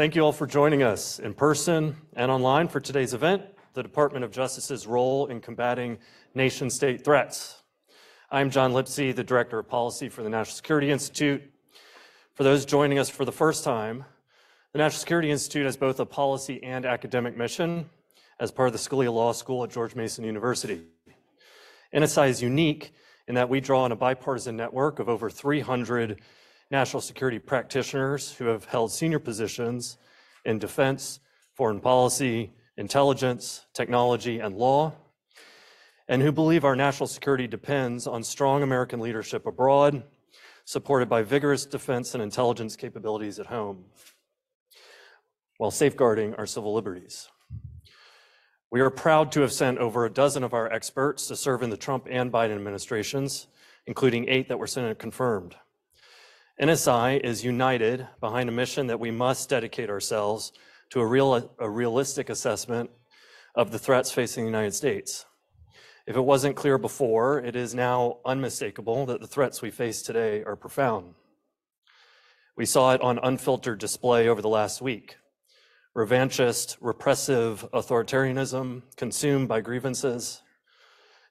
Thank you all for joining us in person and online for today's event, the Department of Justice's role in combating nation-state threats. I'm John Lipsey, the Director of Policy for the National Security Institute. For those joining us for the first time, the National Security Institute has both a policy and academic mission as part of the Scalia Law School at George Mason University. NSI is unique in that we draw on a bipartisan network of over 300 national security practitioners who have held senior positions in defense, foreign policy, intelligence, technology, and law, and who believe our national security depends on strong American leadership abroad, supported by vigorous defense and intelligence capabilities at home, while safeguarding our civil liberties. We are proud to have sent over a dozen of our experts to serve in the Trump and Biden administrations, including eight that were Senate confirmed. NSI is united behind a mission that we must dedicate ourselves to a, real, a realistic assessment of the threats facing the United States. If it wasn't clear before, it is now unmistakable that the threats we face today are profound. We saw it on unfiltered display over the last week revanchist, repressive authoritarianism consumed by grievances.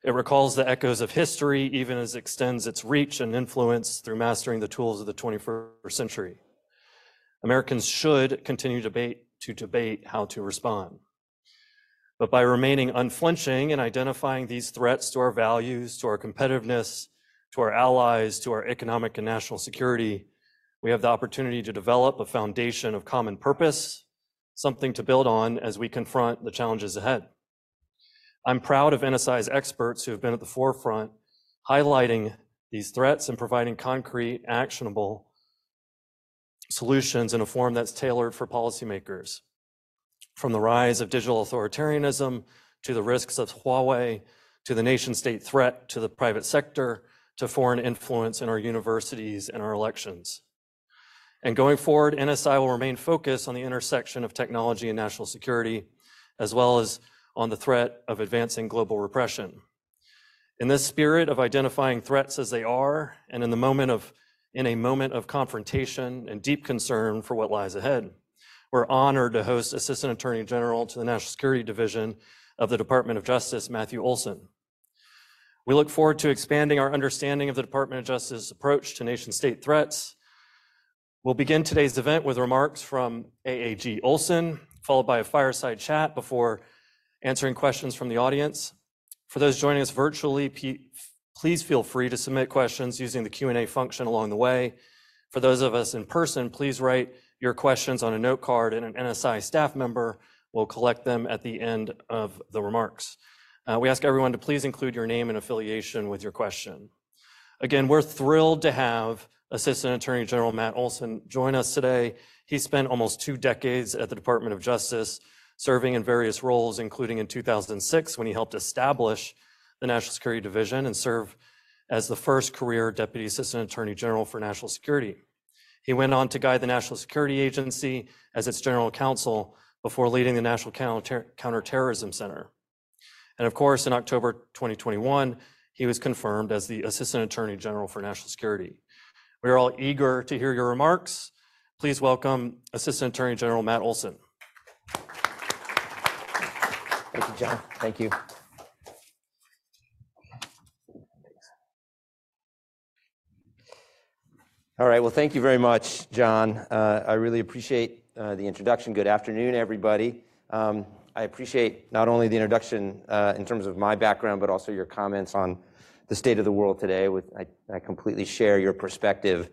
It recalls the echoes of history, even as it extends its reach and influence through mastering the tools of the 21st century. Americans should continue debate, to debate how to respond. But by remaining unflinching and identifying these threats to our values, to our competitiveness, to our allies, to our economic and national security, we have the opportunity to develop a foundation of common purpose something to build on as we confront the challenges ahead. I'm proud of NSI's experts who have been at the forefront, highlighting these threats and providing concrete, actionable solutions in a form that's tailored for policymakers. From the rise of digital authoritarianism to the risks of Huawei, to the nation state threat to the private sector, to foreign influence in our universities and our elections. And going forward, NSI will remain focused on the intersection of technology and national security, as well as on the threat of advancing global repression. In this spirit of identifying threats as they are, and in the moment of in a moment of confrontation and deep concern for what lies ahead, we're honored to host Assistant Attorney General to the National Security Division of the Department of Justice, Matthew Olsen. We look forward to expanding our understanding of the Department of Justice's approach to nation state threats We'll begin today's event with remarks from AAG Olsen, followed by a fireside chat before answering questions from the audience. For those joining us virtually, please feel free to submit questions using the Q&A function along the way. For those of us in person, please write your questions on a note card, and an NSI staff member will collect them at the end of the remarks. Uh, we ask everyone to please include your name and affiliation with your question. Again, we're thrilled to have Assistant Attorney General Matt Olsen join us today. He spent almost two decades at the Department of Justice, serving in various roles, including in 2006 when he helped establish the National Security Division and serve as the first career Deputy Assistant Attorney General for National Security. He went on to guide the National Security Agency as its general counsel before leading the National Counterterrorism Center. And of course, in October 2021, he was confirmed as the Assistant Attorney General for National Security. We are all eager to hear your remarks. Please welcome Assistant Attorney General Matt Olsen. Thank you, John. Thank you. All right. Well, thank you very much, John. Uh, I really appreciate uh, the introduction. Good afternoon, everybody. Um, I appreciate not only the introduction uh, in terms of my background, but also your comments on the state of the world today. With I, I completely share your perspective.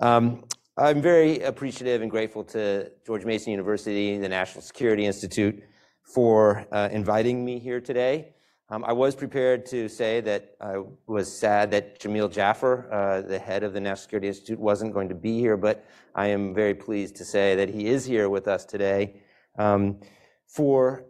Um, I'm very appreciative and grateful to George Mason University, the National Security Institute, for uh, inviting me here today. Um, I was prepared to say that I was sad that Jamil Jaffer, uh, the head of the National Security Institute, wasn't going to be here, but I am very pleased to say that he is here with us today um, for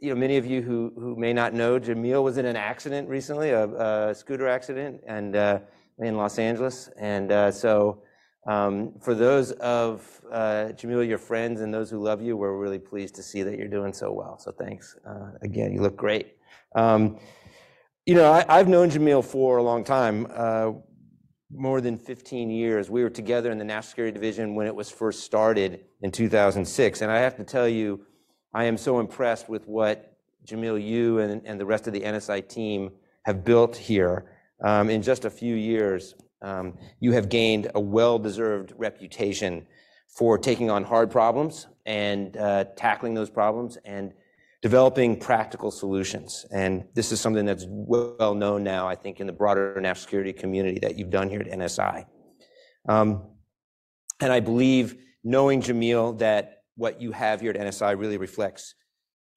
you know, many of you who, who may not know, Jamil was in an accident recently, a, a scooter accident, and uh, in Los Angeles. And uh, so, for those of uh, Jamil, your friends, and those who love you, we're really pleased to see that you're doing so well. So thanks uh, again. You look great. Um, you know, I, have known Jamil for a long time. Uh, more than 15 years. We were together in the National Security Division when it was first started in 2006. And I have to tell you, I am so impressed with what Jamil, you and, and the rest of the NSI team have built here. Um, in just a few years, um, you have gained a well-deserved reputation for taking on hard problems and uh, tackling those problems and developing practical solutions. And this is something that's well known now, I think, in the broader national security community that you've done here at NSI. Um, and I believe, knowing Jamil, that what you have here at NSI really reflects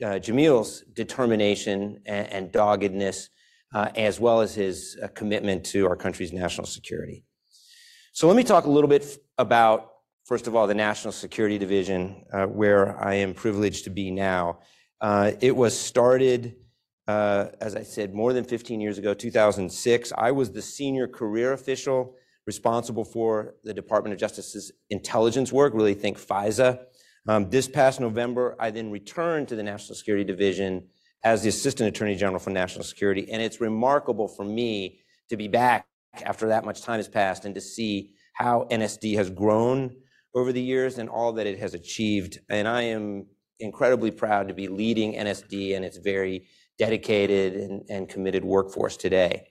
uh, Jamil's determination and, and doggedness, uh, as well as his uh, commitment to our country's national security. So let me talk a little bit about, first of all, the National Security Division, uh, where I am privileged to be now. Uh, it was started, uh, as I said, more than 15 years ago, 2006. I was the senior career official responsible for the Department of Justice's intelligence work, really think FISA. Um, this past November, I then returned to the National Security Division as the Assistant Attorney General for National Security. And it's remarkable for me to be back after that much time has passed and to see how NSD has grown over the years and all that it has achieved. And I am incredibly proud to be leading NSD and its very dedicated and, and committed workforce today.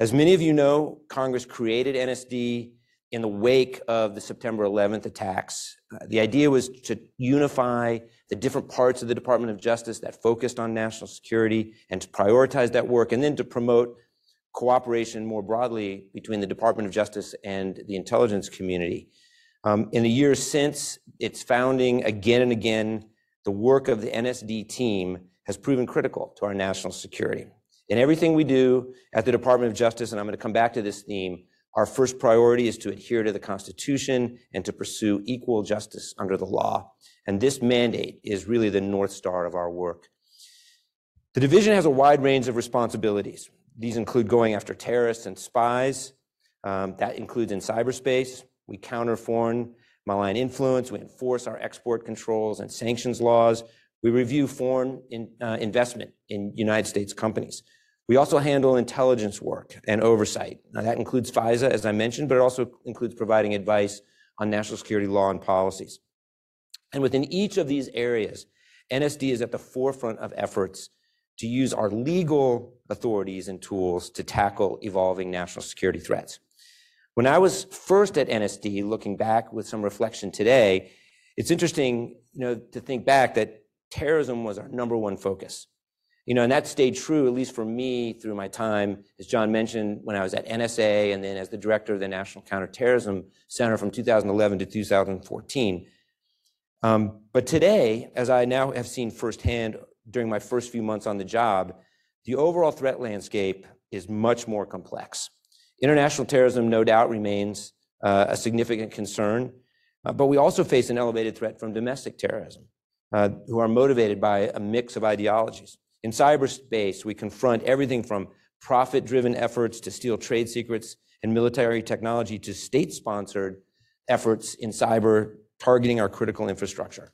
As many of you know, Congress created NSD in the wake of the September 11th attacks. The idea was to unify the different parts of the Department of Justice that focused on national security and to prioritize that work, and then to promote cooperation more broadly between the Department of Justice and the intelligence community. Um, in the years since its founding, again and again, the work of the NSD team has proven critical to our national security. In everything we do at the Department of Justice, and I'm going to come back to this theme, our first priority is to adhere to the Constitution and to pursue equal justice under the law. And this mandate is really the North Star of our work. The division has a wide range of responsibilities. These include going after terrorists and spies. Um, that includes in cyberspace. We counter foreign malign influence. We enforce our export controls and sanctions laws. We review foreign in, uh, investment in United States companies. We also handle intelligence work and oversight. Now, that includes FISA, as I mentioned, but it also includes providing advice on national security law and policies. And within each of these areas, NSD is at the forefront of efforts to use our legal authorities and tools to tackle evolving national security threats. When I was first at NSD, looking back with some reflection today, it's interesting, you know, to think back that terrorism was our number one focus. You know, and that stayed true, at least for me, through my time, as John mentioned, when I was at NSA and then as the director of the National Counterterrorism Center from 2011 to 2014. Um, but today, as I now have seen firsthand during my first few months on the job, the overall threat landscape is much more complex. International terrorism, no doubt, remains uh, a significant concern, uh, but we also face an elevated threat from domestic terrorism, uh, who are motivated by a mix of ideologies. In cyberspace, we confront everything from profit driven efforts to steal trade secrets and military technology to state sponsored efforts in cyber targeting our critical infrastructure.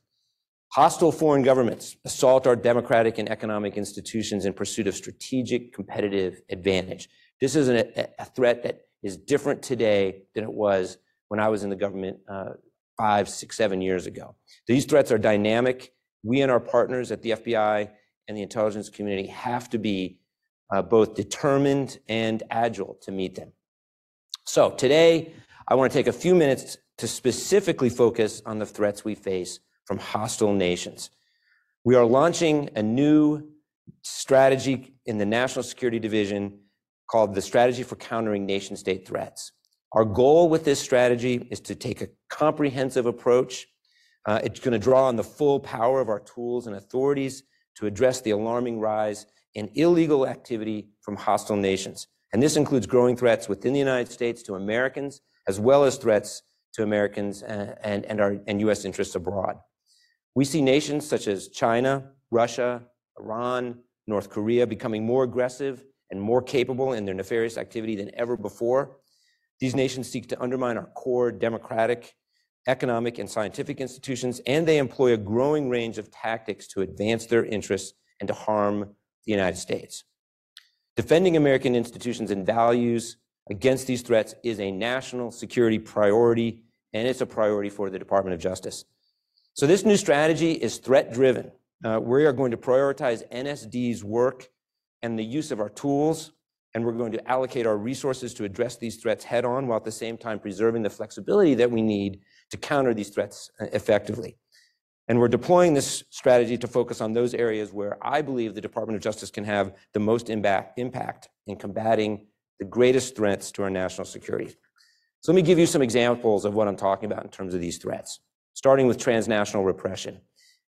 Hostile foreign governments assault our democratic and economic institutions in pursuit of strategic competitive advantage. This is a, a threat that is different today than it was when I was in the government uh, five, six, seven years ago. These threats are dynamic. We and our partners at the FBI and the intelligence community have to be uh, both determined and agile to meet them. So today, I want to take a few minutes to specifically focus on the threats we face from hostile nations. We are launching a new strategy in the National Security Division called the Strategy for Countering Nation State Threats. Our goal with this strategy is to take a comprehensive approach. Uh, it's going to draw on the full power of our tools and authorities to address the alarming rise in illegal activity from hostile nations. And this includes growing threats within the United States to Americans, as well as threats to Americans and, and, our, and U.S. interests abroad. We see nations such as China, Russia, Iran, North Korea becoming more aggressive and more capable in their nefarious activity than ever before. These nations seek to undermine our core democratic, economic, and scientific institutions, and they employ a growing range of tactics to advance their interests and to harm the United States. Defending American institutions and values against these threats is a national security priority, and it's a priority for the Department of Justice. So this new strategy is threat-driven. Uh, we are going to prioritize NSD's work and the use of our tools, and we're going to allocate our resources to address these threats head-on, while at the same time preserving the flexibility that we need to counter these threats uh, effectively. And we're deploying this strategy to focus on those areas where I believe the Department of Justice can have the most impact in combating the greatest threats to our national security. So let me give you some examples of what I'm talking about in terms of these threats, starting with transnational repression.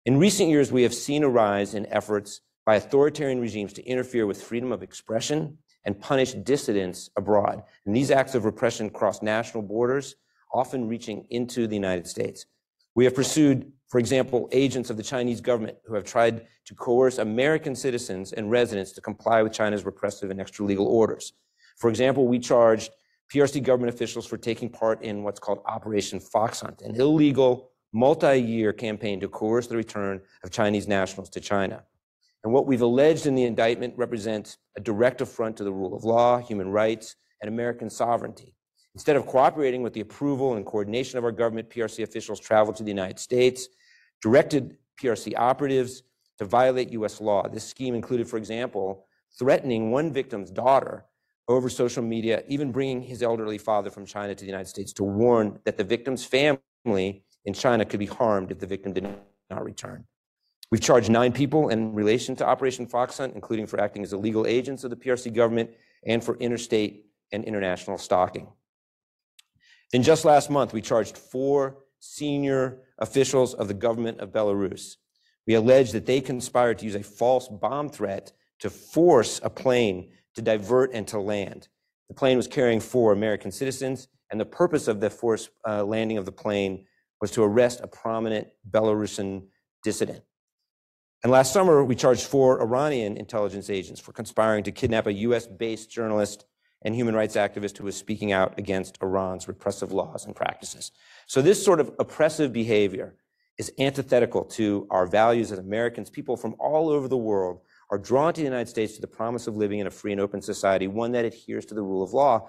In recent years, we have seen a rise in efforts by authoritarian regimes to interfere with freedom of expression and punish dissidents abroad. And these acts of repression cross national borders, often reaching into the United States. We have pursued, for example, agents of the Chinese government who have tried to coerce American citizens and residents to comply with China's repressive and extralegal orders. For example, we charged PRC government officials for taking part in what's called Operation Fox Hunt, an illegal, multi-year campaign to coerce the return of Chinese nationals to China. And what we've alleged in the indictment represents a direct affront to the rule of law, human rights, and American sovereignty. Instead of cooperating with the approval and coordination of our government, PRC officials traveled to the United States, directed PRC operatives to violate U.S. law. This scheme included, for example, threatening one victim's daughter over social media, even bringing his elderly father from China to the United States to warn that the victim's family in China could be harmed if the victim did not return. We've charged nine people in relation to Operation Fox Hunt, including for acting as illegal agents of the PRC government and for interstate and international stalking. Then just last month, we charged four senior officials of the government of Belarus. We allege that they conspired to use a false bomb threat to force a plane to divert and to land. The plane was carrying four American citizens, and the purpose of the forced uh, landing of the plane was to arrest a prominent Belarusian dissident. And last summer, we charged four Iranian intelligence agents for conspiring to kidnap a US based journalist and human rights activist who was speaking out against Iran's repressive laws and practices. So, this sort of oppressive behavior is antithetical to our values as Americans. People from all over the world are drawn to the United States to the promise of living in a free and open society, one that adheres to the rule of law.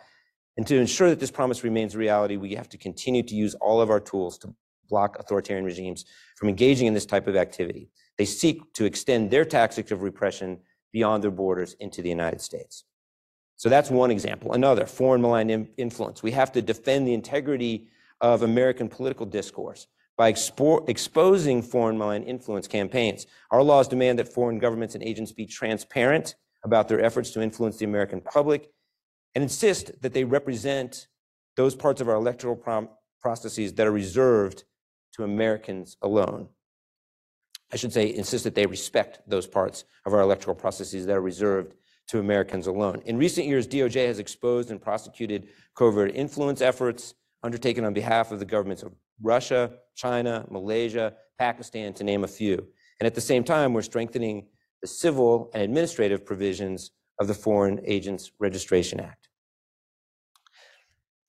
And to ensure that this promise remains a reality, we have to continue to use all of our tools to block authoritarian regimes from engaging in this type of activity. They seek to extend their tactics of repression beyond their borders into the United States. So that's one example. Another, foreign malign influence. We have to defend the integrity of American political discourse by expo- exposing foreign malign influence campaigns. Our laws demand that foreign governments and agents be transparent about their efforts to influence the American public and insist that they represent those parts of our electoral processes that are reserved to Americans alone. I should say, insist that they respect those parts of our electoral processes that are reserved to Americans alone. In recent years, DOJ has exposed and prosecuted covert influence efforts undertaken on behalf of the governments of Russia, China, Malaysia, Pakistan, to name a few. And at the same time, we're strengthening the civil and administrative provisions of the Foreign Agents Registration Act.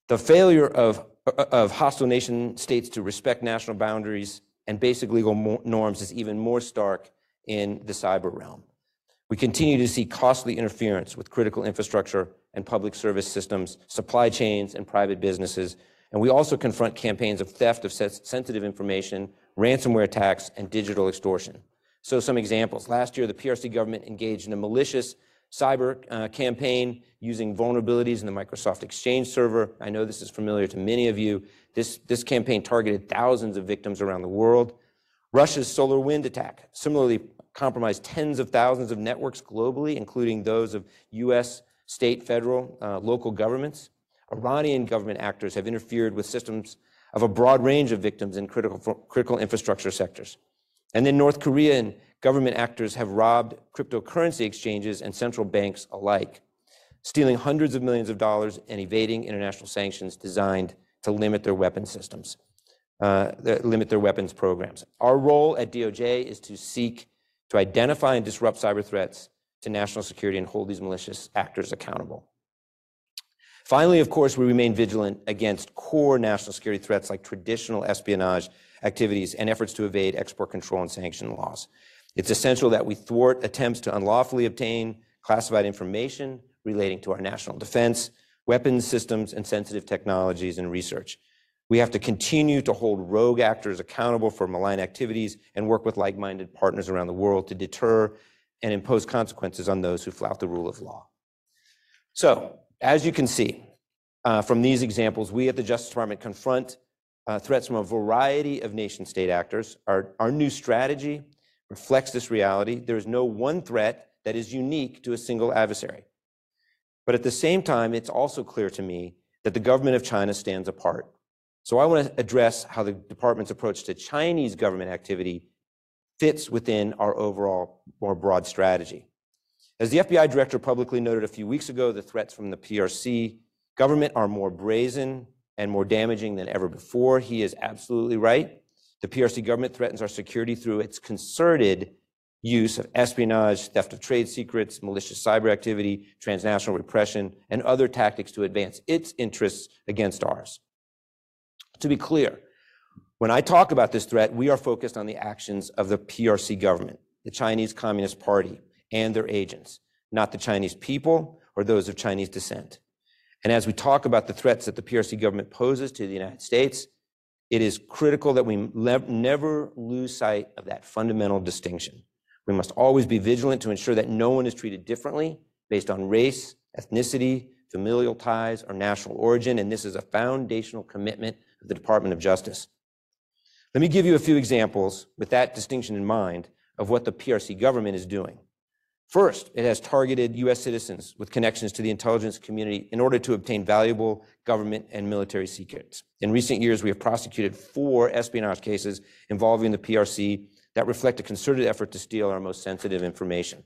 The failure of, of hostile nation states to respect national boundaries and basic legal norms is even more stark in the cyber realm. We continue to see costly interference with critical infrastructure and public service systems, supply chains, and private businesses. And we also confront campaigns of theft of sensitive information, ransomware attacks, and digital extortion. So, some examples. Last year, the PRC government engaged in a malicious cyber uh, campaign using vulnerabilities in the Microsoft Exchange server. I know this is familiar to many of you. This, this campaign targeted thousands of victims around the world. Russia's SolarWinds attack similarly compromised tens of thousands of networks globally, including those of US, state, federal, uh, local governments. Iranian government actors have interfered with systems of a broad range of victims in critical, critical infrastructure sectors. And then North Korean government actors have robbed cryptocurrency exchanges and central banks alike, stealing hundreds of millions of dollars and evading international sanctions designed to limit their weapon systems, uh, limit their weapons programs. Our role at DOJ is to seek to identify and disrupt cyber threats to national security and hold these malicious actors accountable. Finally, of course, we remain vigilant against core national security threats like traditional espionage activities and efforts to evade export control and sanction laws. It's essential that we thwart attempts to unlawfully obtain classified information relating to our national defense, weapons systems, and sensitive technologies and research. We have to continue to hold rogue actors accountable for malign activities and work with like-minded partners around the world to deter and impose consequences on those who flout the rule of law. So, as you can see uh, from these examples, we at the Justice Department confront uh, threats from a variety of nation-state actors. Our, our new strategy reflects this reality. There is no one threat that is unique to a single adversary. But at the same time, it's also clear to me that the government of China stands apart. So I want to address how the department's approach to Chinese government activity fits within our overall more broad strategy. As the FBI director publicly noted a few weeks ago, the threats from the PRC government are more brazen and more damaging than ever before. He is absolutely right. The PRC government threatens our security through its concerted use of espionage, theft of trade secrets, malicious cyber activity, transnational repression, and other tactics to advance its interests against ours. To be clear, when I talk about this threat, we are focused on the actions of the PRC government, the Chinese Communist Party, and their agents, not the Chinese people or those of Chinese descent. And as we talk about the threats that the PRC government poses to the United States, it is critical that we never lose sight of that fundamental distinction. We must always be vigilant to ensure that no one is treated differently based on race, ethnicity, familial ties, or national origin, and this is a foundational commitment of the Department of Justice. Let me give you a few examples with that distinction in mind of what the PRC government is doing. First, it has targeted U.S. citizens with connections to the intelligence community in order to obtain valuable government and military secrets. In recent years, we have prosecuted four espionage cases involving the PRC that reflect a concerted effort to steal our most sensitive information.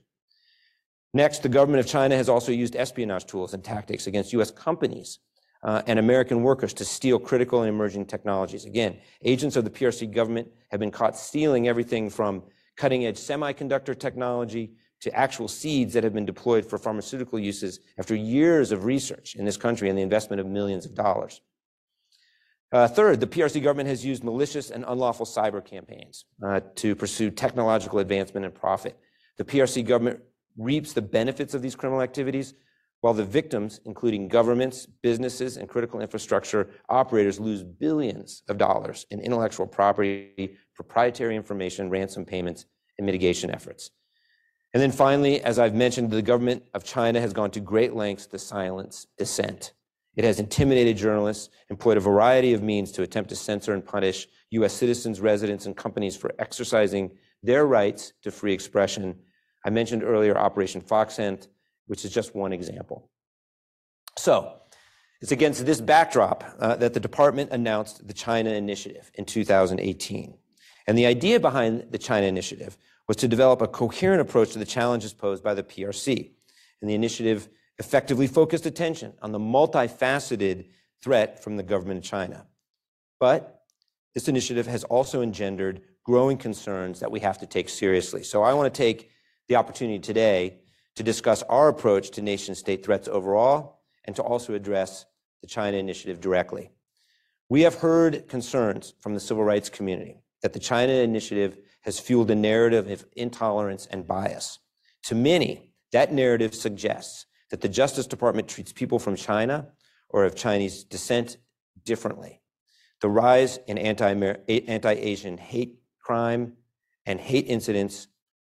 Next, the government of China has also used espionage tools and tactics against U.S. companies uh, and American workers to steal critical and emerging technologies. Again, agents of the PRC government have been caught stealing everything from cutting edge semiconductor technology to actual seeds that have been deployed for pharmaceutical uses after years of research in this country and the investment of millions of dollars. Uh, third, the PRC government has used malicious and unlawful cyber campaigns uh, to pursue technological advancement and profit. The PRC government reaps the benefits of these criminal activities while the victims, including governments, businesses, and critical infrastructure operators, lose billions of dollars in intellectual property, proprietary information, ransom payments, and mitigation efforts. And then finally, as I've mentioned, the government of China has gone to great lengths to silence dissent. It has intimidated journalists, employed a variety of means to attempt to censor and punish U.S. citizens, residents, and companies for exercising their rights to free expression. I mentioned earlier Operation Foxhunt, which is just one example. So, it's against this backdrop uh, that the department announced the China Initiative in 2018. And the idea behind the China Initiative was to develop a coherent approach to the challenges posed by the PRC. And the initiative effectively focused attention on the multifaceted threat from the government of China. But this initiative has also engendered growing concerns that we have to take seriously. So I want to take the opportunity today to discuss our approach to nation state threats overall and to also address the China initiative directly. We have heard concerns from the civil rights community that the China initiative has fueled a narrative of intolerance and bias. To many, that narrative suggests that the Justice Department treats people from China or of Chinese descent differently. The rise in anti Asian hate crime and hate incidents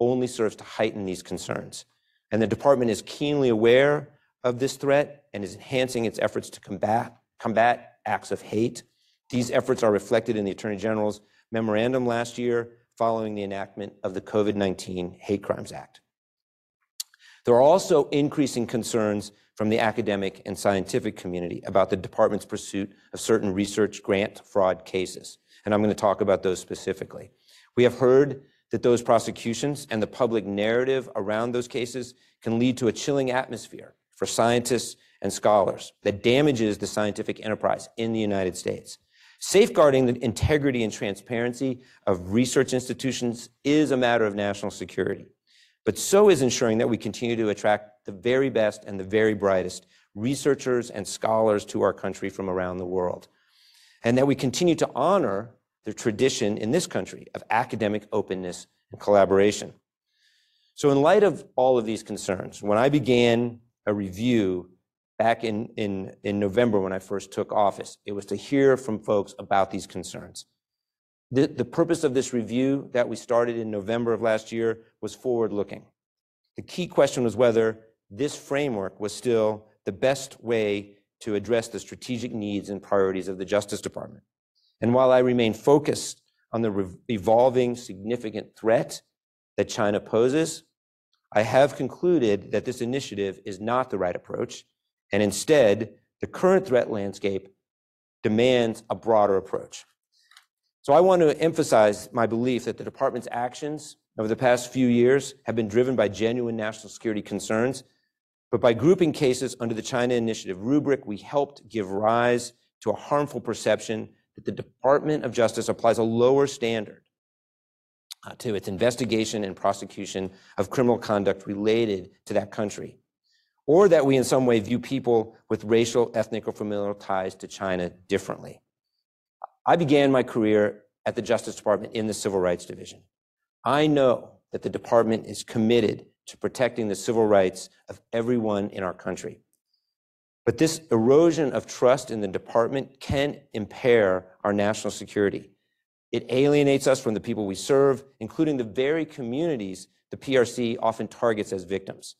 only serves to heighten these concerns. And the department is keenly aware of this threat and is enhancing its efforts to combat, combat acts of hate. These efforts are reflected in the Attorney General's memorandum last year following the enactment of the COVID 19 Hate Crimes Act. There are also increasing concerns from the academic and scientific community about the department's pursuit of certain research grant fraud cases. And I'm going to talk about those specifically. We have heard that those prosecutions and the public narrative around those cases can lead to a chilling atmosphere for scientists and scholars that damages the scientific enterprise in the United States. Safeguarding the integrity and transparency of research institutions is a matter of national security. But so is ensuring that we continue to attract the very best and the very brightest researchers and scholars to our country from around the world. And that we continue to honor the tradition in this country of academic openness and collaboration. So, in light of all of these concerns, when I began a review back in, in, in November when I first took office. It was to hear from folks about these concerns. The, the purpose of this review that we started in November of last year was forward-looking. The key question was whether this framework was still the best way to address the strategic needs and priorities of the Justice Department. And while I remain focused on the evolving significant threat that China poses, I have concluded that this initiative is not the right approach, and instead, the current threat landscape demands a broader approach. So I want to emphasize my belief that the department's actions over the past few years have been driven by genuine national security concerns. But by grouping cases under the China Initiative rubric, we helped give rise to a harmful perception that the Department of Justice applies a lower standard uh, to its investigation and prosecution of criminal conduct related to that country, or that we in some way view people with racial, ethnic, or familial ties to China differently. I began my career at the Justice Department in the Civil Rights Division. I know that the department is committed to protecting the civil rights of everyone in our country. But this erosion of trust in the department can impair our national security. It alienates us from the people we serve, including the very communities the PRC often targets as victims.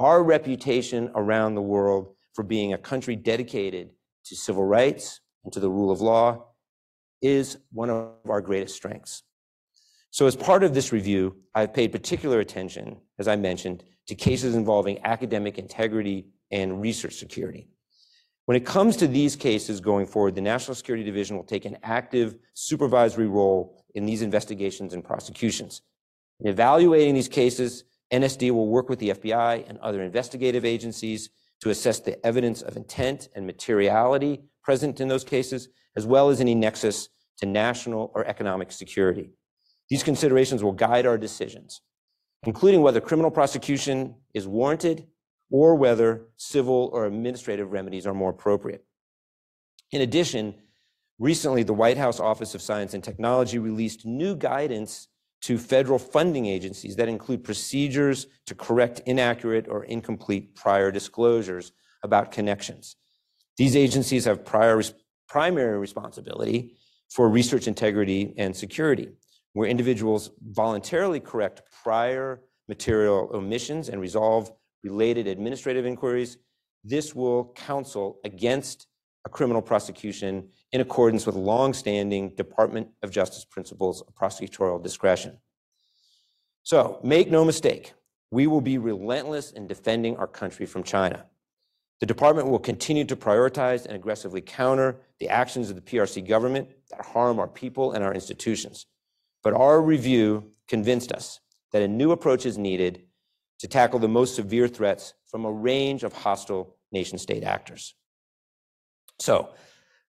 Our reputation around the world for being a country dedicated to civil rights and to the rule of law is one of our greatest strengths. So as part of this review, I've paid particular attention, as I mentioned, to cases involving academic integrity and research security. When it comes to these cases going forward, the National Security Division will take an active supervisory role in these investigations and prosecutions. In evaluating these cases, NSD will work with the FBI and other investigative agencies to assess the evidence of intent and materiality present in those cases, as well as any nexus to national or economic security. These considerations will guide our decisions, including whether criminal prosecution is warranted or whether civil or administrative remedies are more appropriate. In addition, recently the White House Office of Science and Technology released new guidance to federal funding agencies that include procedures to correct inaccurate or incomplete prior disclosures about connections. These agencies have prior, primary responsibility for research integrity and security, where individuals voluntarily correct prior material omissions and resolve related administrative inquiries. This will counsel against a criminal prosecution in accordance with longstanding Department of Justice principles of prosecutorial discretion. So make no mistake, we will be relentless in defending our country from China. The department will continue to prioritize and aggressively counter the actions of the PRC government that harm our people and our institutions. But our review convinced us that a new approach is needed to tackle the most severe threats from a range of hostile nation state actors. So,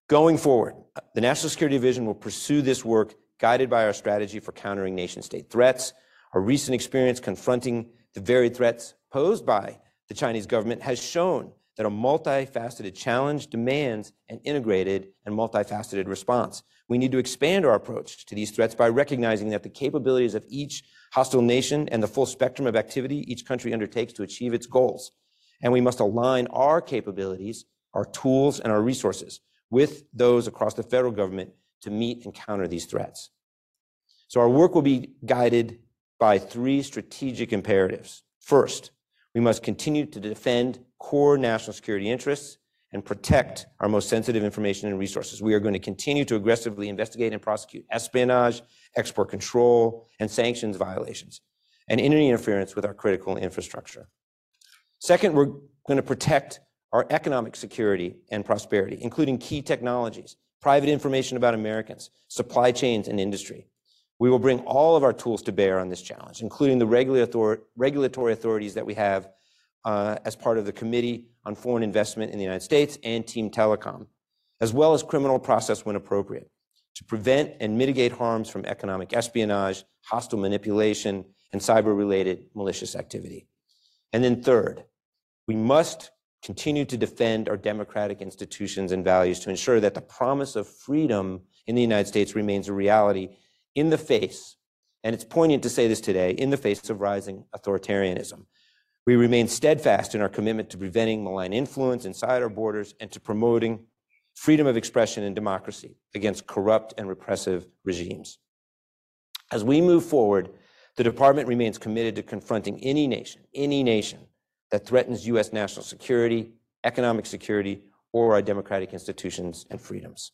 going forward, the National Security Division will pursue this work guided by our strategy for countering nation state threats. Our recent experience confronting the very threats posed by the Chinese government has shown that a multifaceted challenge demands an integrated and multifaceted response. We need to expand our approach to these threats by recognizing that the capabilities of each hostile nation and the full spectrum of activity each country undertakes to achieve its goals. And we must align our capabilities, our tools, and our resources with those across the federal government to meet and counter these threats. So our work will be guided by three strategic imperatives. First, we must continue to defend core national security interests and protect our most sensitive information and resources. We are going to continue to aggressively investigate and prosecute espionage, export control, and sanctions violations, and any interference with our critical infrastructure. Second, we're going to protect our economic security and prosperity, including key technologies, private information about Americans, supply chains, and industry. We will bring all of our tools to bear on this challenge, including the regulatory authorities that we have uh, as part of the Committee on Foreign Investment in the United States and Team Telecom, as well as criminal process when appropriate, to prevent and mitigate harms from economic espionage, hostile manipulation, and cyber-related malicious activity. And then third, we must continue to defend our democratic institutions and values to ensure that the promise of freedom in the United States remains a reality in the face, and it's poignant to say this today, in the face of rising authoritarianism. We remain steadfast in our commitment to preventing malign influence inside our borders and to promoting freedom of expression and democracy against corrupt and repressive regimes. As we move forward, the department remains committed to confronting any nation, any nation that threatens U.S. national security, economic security, or our democratic institutions and freedoms.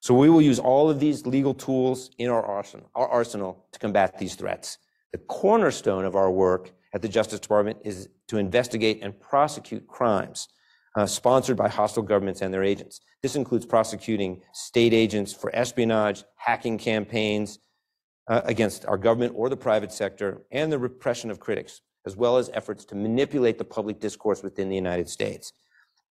So we will use all of these legal tools in our arsenal, our arsenal to combat these threats. The cornerstone of our work at the Justice Department is to investigate and prosecute crimes uh, sponsored by hostile governments and their agents. This includes prosecuting state agents for espionage, hacking campaigns uh, against our government or the private sector, and the repression of critics, as well as efforts to manipulate the public discourse within the United States.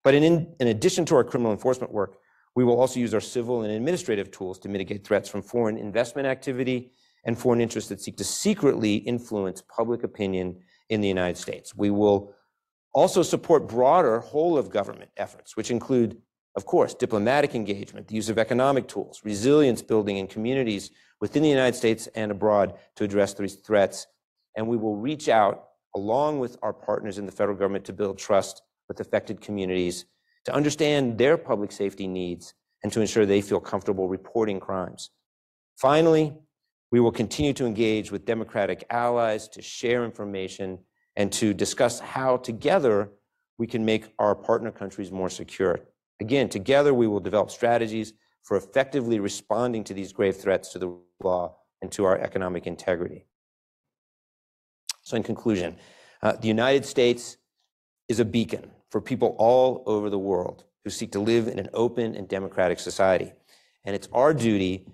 But in, in addition to our criminal enforcement work, we will also use our civil and administrative tools to mitigate threats from foreign investment activity and foreign interests that seek to secretly influence public opinion in the United States. We will also support broader whole of government efforts, which include, of course, diplomatic engagement, the use of economic tools, resilience building in communities within the United States and abroad to address these threats. And we will reach out along with our partners in the federal government to build trust with affected communities, to understand their public safety needs, and to ensure they feel comfortable reporting crimes. Finally, we will continue to engage with democratic allies to share information and to discuss how together we can make our partner countries more secure. Again, together we will develop strategies for effectively responding to these grave threats to the law and to our economic integrity. So, in conclusion, uh, the United States is a beacon for people all over the world who seek to live in an open and democratic society. And it's our duty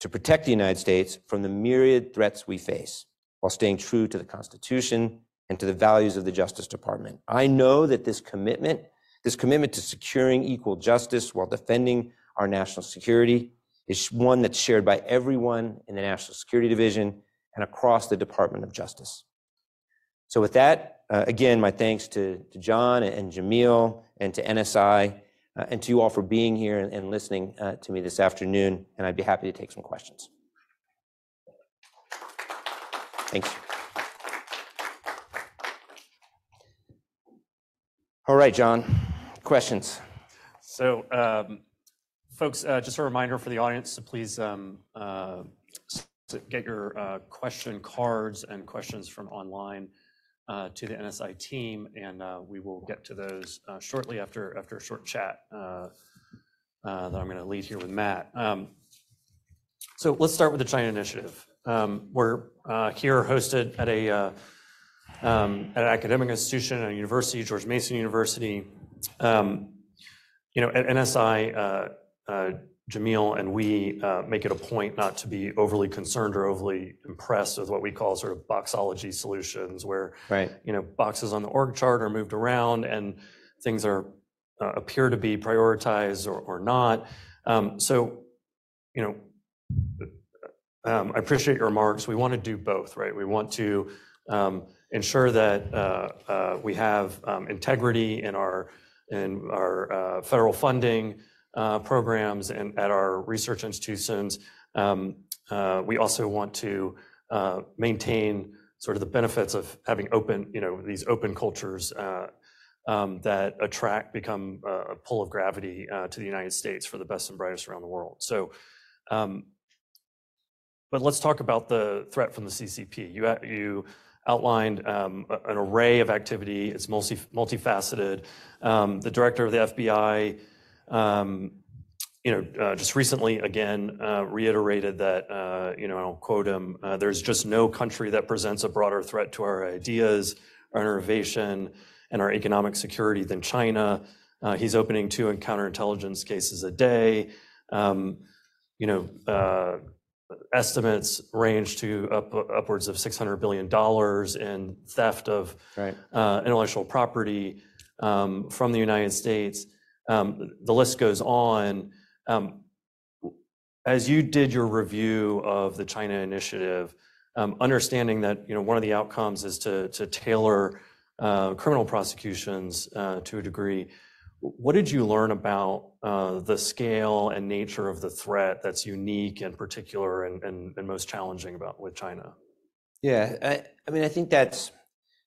to protect the United States from the myriad threats we face while staying true to the Constitution and to the values of the Justice Department. I know that this commitment, this commitment to securing equal justice while defending our national security, is one that's shared by everyone in the National Security Division and across the Department of Justice. So, with that, uh, again, my thanks to, to John and Jamil and to NSI uh, and to you all for being here and, and listening uh, to me this afternoon. And I'd be happy to take some questions. Thanks. All right, John, questions? So, um, folks, uh, just a reminder for the audience to please um, uh, get your uh, question cards and questions from online to the NSI team, and uh, we will get to those uh, shortly after a short chat uh, uh, that I'm going to lead here with Matt. Um, so let's start with the China Initiative. Um, we're uh, here hosted um, at an academic institution, a university, George Mason University. You know, at NSI, Jamil and we uh, make it a point not to be overly concerned or overly impressed with what we call sort of boxology solutions, where right. you know boxes on the org chart are moved around and things are uh, appear to be prioritized or, or not. Um, so, you know, um, I appreciate your remarks. We want to do both, right? We want to um, ensure that uh, uh we have um, integrity in our in our uh, federal funding. Uh, programs and at our research institutions. Um, uh, we also want to uh, maintain sort of the benefits of having open, you know, these open cultures um, that attract, become a pull of gravity to the United States for the best and brightest around the world. So, um, but let's talk about the threat from the CCP. You, outlined an array of activity. It's multi, multifaceted. The director of the FBI um, you know, uh, just recently, again, uh, reiterated that, uh, you know, I'll quote him, there's just no country that presents a broader threat to our ideas, our innovation, and our economic security than China. He's opening two counterintelligence cases a day. Um, you know, estimates range to upwards of $600 billion in theft of intellectual property um, from the United States. Um, the list goes on. Um, as you did your review of the China initiative, um, understanding that you know one of the outcomes is to to tailor uh, criminal prosecutions uh, to a degree. What did you learn about uh, the scale and nature of the threat that's unique and particular and, and, most challenging about with China? Yeah, I mean, I think that's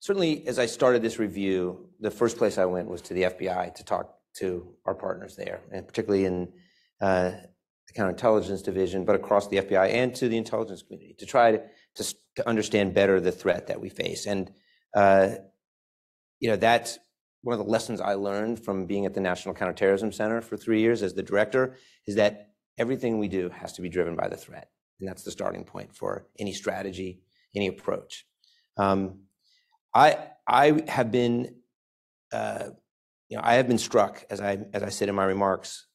certainly, as I started this review, the first place I went was to the FBI to talk to our partners there, and particularly in uh, the counterintelligence division, but across the FBI and to the intelligence community, to try to understand better the threat that we face. And, uh, you know, that's one of the lessons I learned from being at the National Counterterrorism Center for three years as the director, is that everything we do has to be driven by the threat, and that's the starting point for any strategy, any approach. Um, I have been, uh, you know, I have been struck, as I as I said in my remarks,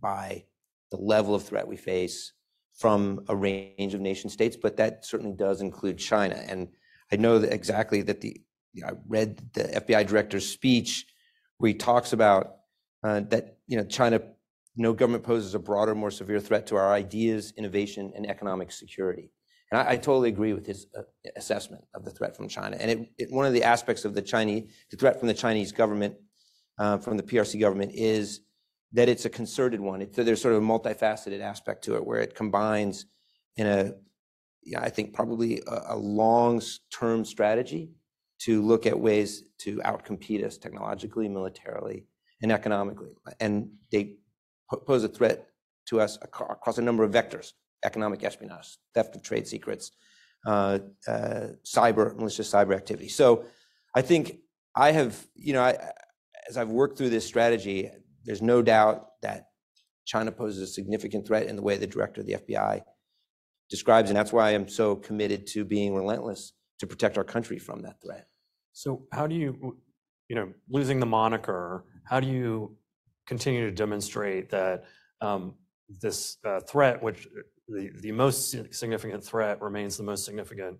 by the level of threat we face from a range of nation-states, but that certainly does include China. And I know that exactly that the... I read the FBI director's speech, where he talks about uh, that, you know, China, no government poses a broader, more severe threat to our ideas, innovation, and economic security. And I totally agree with his uh, assessment of the threat from China. And one of the aspects of the Chinese, the threat from the Chinese government, Uh, from the PRC government, is that it's a concerted one. So There's sort of a multifaceted aspect to it, where it combines in a, yeah, I think probably a long-term strategy to look at ways to out-compete us technologically, militarily, and economically. And they pose a threat to us across a number of vectors: economic espionage, theft of trade secrets, uh, uh, cyber, malicious cyber activity. So I think I have... You know, as I've worked through this strategy, there's no doubt that China poses a significant threat in the way the director of the FBI describes, and that's why I'm so committed to being relentless to protect our country from that threat. So how do you, you know, losing the moniker, how do you continue to demonstrate that um, this uh, threat, which uh, the the most significant threat remains the most significant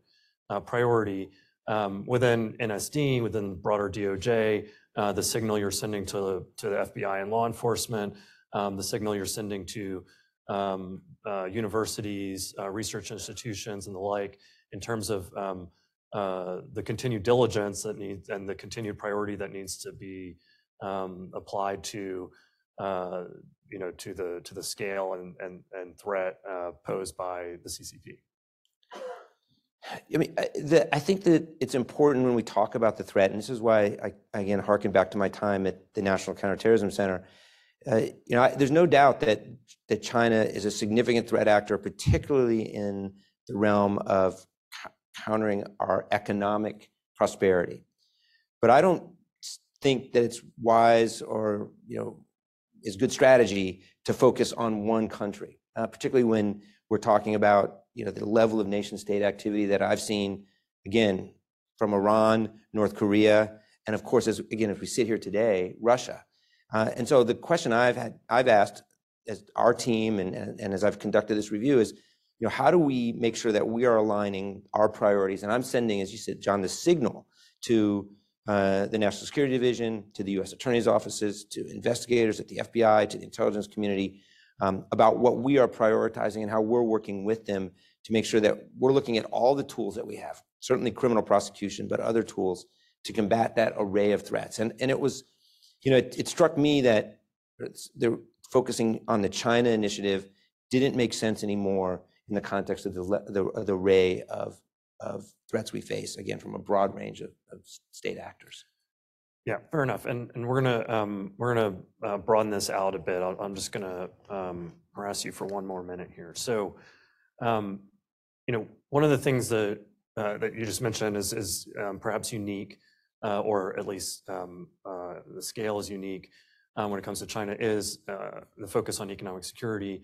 uh, priority um, within NSD, within the broader DOJ, Uh, the signal you're sending to the FBI and law enforcement, um, the signal you're sending to um, uh, universities, uh, research institutions, and the like, in terms of um, the continued diligence that needs and the continued priority that needs to be applied to, you know, to the scale and threat posed by the CCP? I mean, I think that it's important when we talk about the threat, and this is why I again harken back to my time at the National Counterterrorism Center. Uh, you know, there's no doubt that that China is a significant threat actor, particularly in the realm of countering our economic prosperity. But I don't think that it's wise or, you know, is good strategy to focus on one country, uh, particularly when we're talking about, you know, the level of nation-state activity that I've seen, again, from Iran, North Korea, and of course, as again, as we sit here today, Russia. Uh, and so the question I've had, I've asked as our team and as I've conducted this review is, you know, how do we make sure that we are aligning our priorities? And I'm sending, as you said, John, the signal to uh, the National Security Division, to the U.S. Attorney's offices, to investigators at the FBI, to the intelligence community, Um, about what we are prioritizing and how we're working with them to make sure that we're looking at all the tools that we have, certainly criminal prosecution, but other tools to combat that array of threats. And it was... You know, it struck me that the focusing on the China initiative didn't make sense anymore in the context of the array of threats we face, again, from a broad range of state actors. Yeah, fair enough. And we're gonna um, uh, broaden this out a bit. I'm just gonna um, harass you for one more minute here. So, um, you know, one of the things that uh, you just mentioned is perhaps unique, uh, or at least the scale is unique, when it comes to China, is the focus on economic security,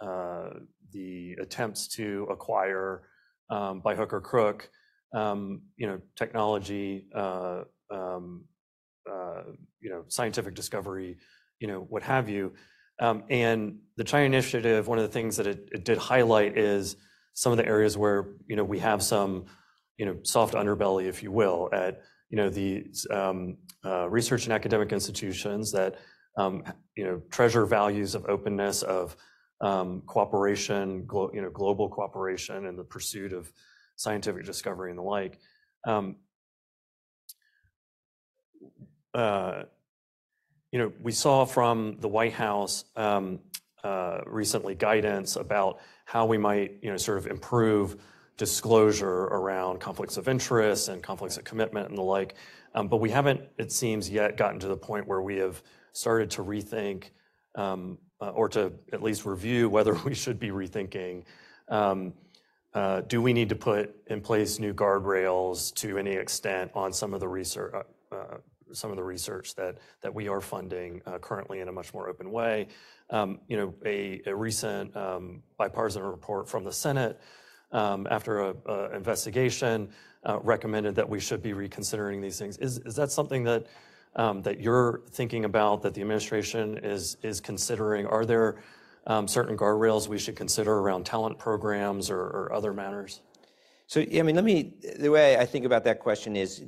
the attempts to acquire, by hook or crook, you know, technology, Um, uh, you know, scientific discovery, you know, what have you. Um, and the China initiative, one of the things that it did highlight is some of the areas where, you know, we have some, you know, soft underbelly, if you will, at, you know, the um, uh, research and academic institutions that, you know, treasure values of openness, of cooperation, you know, global cooperation in the pursuit of scientific discovery and the like. You know, we saw from the White House recently guidance about how we might, you know, sort of improve disclosure around conflicts of interest and conflicts of commitment and the like. Um, but we haven't, it seems, yet gotten to the point where we have started to rethink um, uh, or to at least review whether we should be rethinking. Um, uh, do we need to put in place new guardrails to any extent on some of the research, uh, uh, some of the research that we are funding uh, currently in a much more open way? Um, you know, a, recent um, bipartisan report from the Senate um, after an investigation uh, recommended that we should be reconsidering these things. Is, that something that, you're thinking about, that the administration is, considering? Are there certain guardrails we should consider around talent programs or, other matters? So, I mean, let me, the way I think about that question is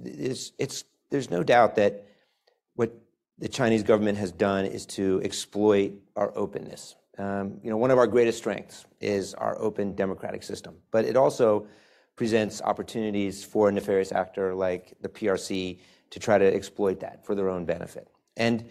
it's, there's no doubt that what the Chinese government has done is to exploit our openness. Um, you know, one of our greatest strengths is our open democratic system, but it also presents opportunities for a nefarious actor like the PRC to try to exploit that for their own benefit. And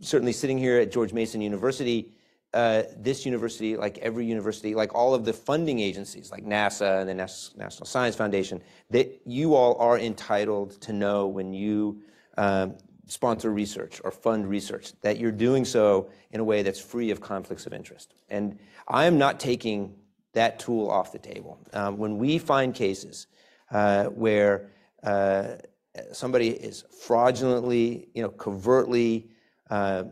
certainly sitting here at George Mason University, uh, this university, like every university, like all of the funding agencies, like NASA and the National Science Foundation, that you all are entitled to know when you um, sponsor research or fund research, that you're doing so in a way that's free of conflicts of interest. And I am not taking that tool off the table. Um, when we find cases uh, where uh, somebody is fraudulently, you know, covertly uh,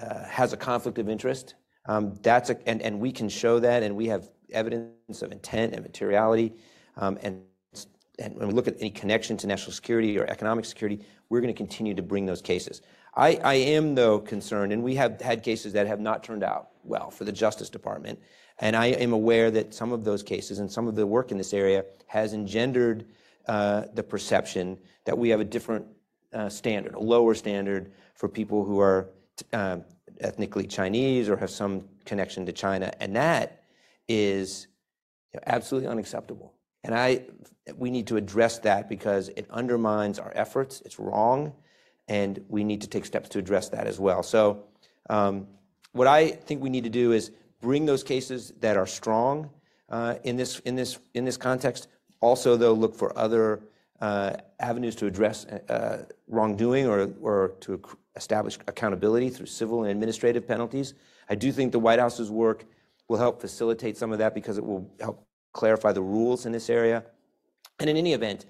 uh has a conflict of interest, um, that's a, and, and we can show that, and we have evidence of intent and materiality, um, and and when we look at any connection to national security or economic security, we're going to continue to bring those cases. I, I am, though, concerned, and we have had cases that have not turned out well for the Justice Department. And I am aware that some of those cases and some of the work in this area has engendered uh, the perception that we have a different uh, standard, a lower standard for people who are uh, ethnically Chinese or have some connection to China. And that is you know, absolutely unacceptable. And I, we need to address that because it undermines our efforts. It's wrong, and we need to take steps to address that as well. So, um, what I think we need to do is bring those cases that are strong uh, in this in this in this context. Also, though, look for other uh, avenues to address uh, wrongdoing or or to establish accountability through civil and administrative penalties. I do think the White House's work will help facilitate some of that because it will help clarify the rules in this area. And in any event,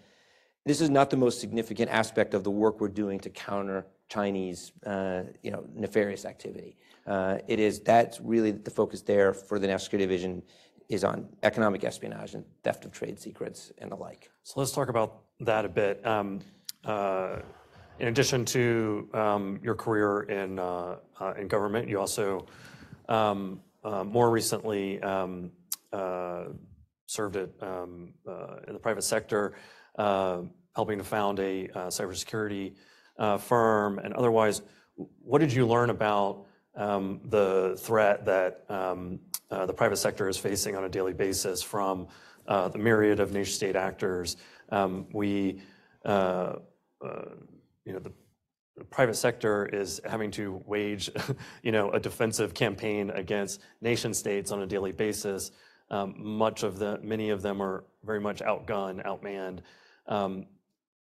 this is not the most significant aspect of the work we're doing to counter Chinese, uh, you know, nefarious activity. Uh, it is that's really the focus there for the National Security Division is on economic espionage and theft of trade secrets and the like. So let's talk about that a bit. Um, uh, in addition to um, your career in uh, uh, in government, you also um, uh, more recently um, served it um, uh, in the private sector, uh, helping to found a uh, cybersecurity uh, firm, and otherwise, what did you learn about um, the threat that um, uh, the private sector is facing on a daily basis from uh, the myriad of nation-state actors? Um, we, you know, the private sector is having to wage, you know, a defensive campaign against nation states on a daily basis. Um, much of the many of them are very much outgunned, outmanned. Um,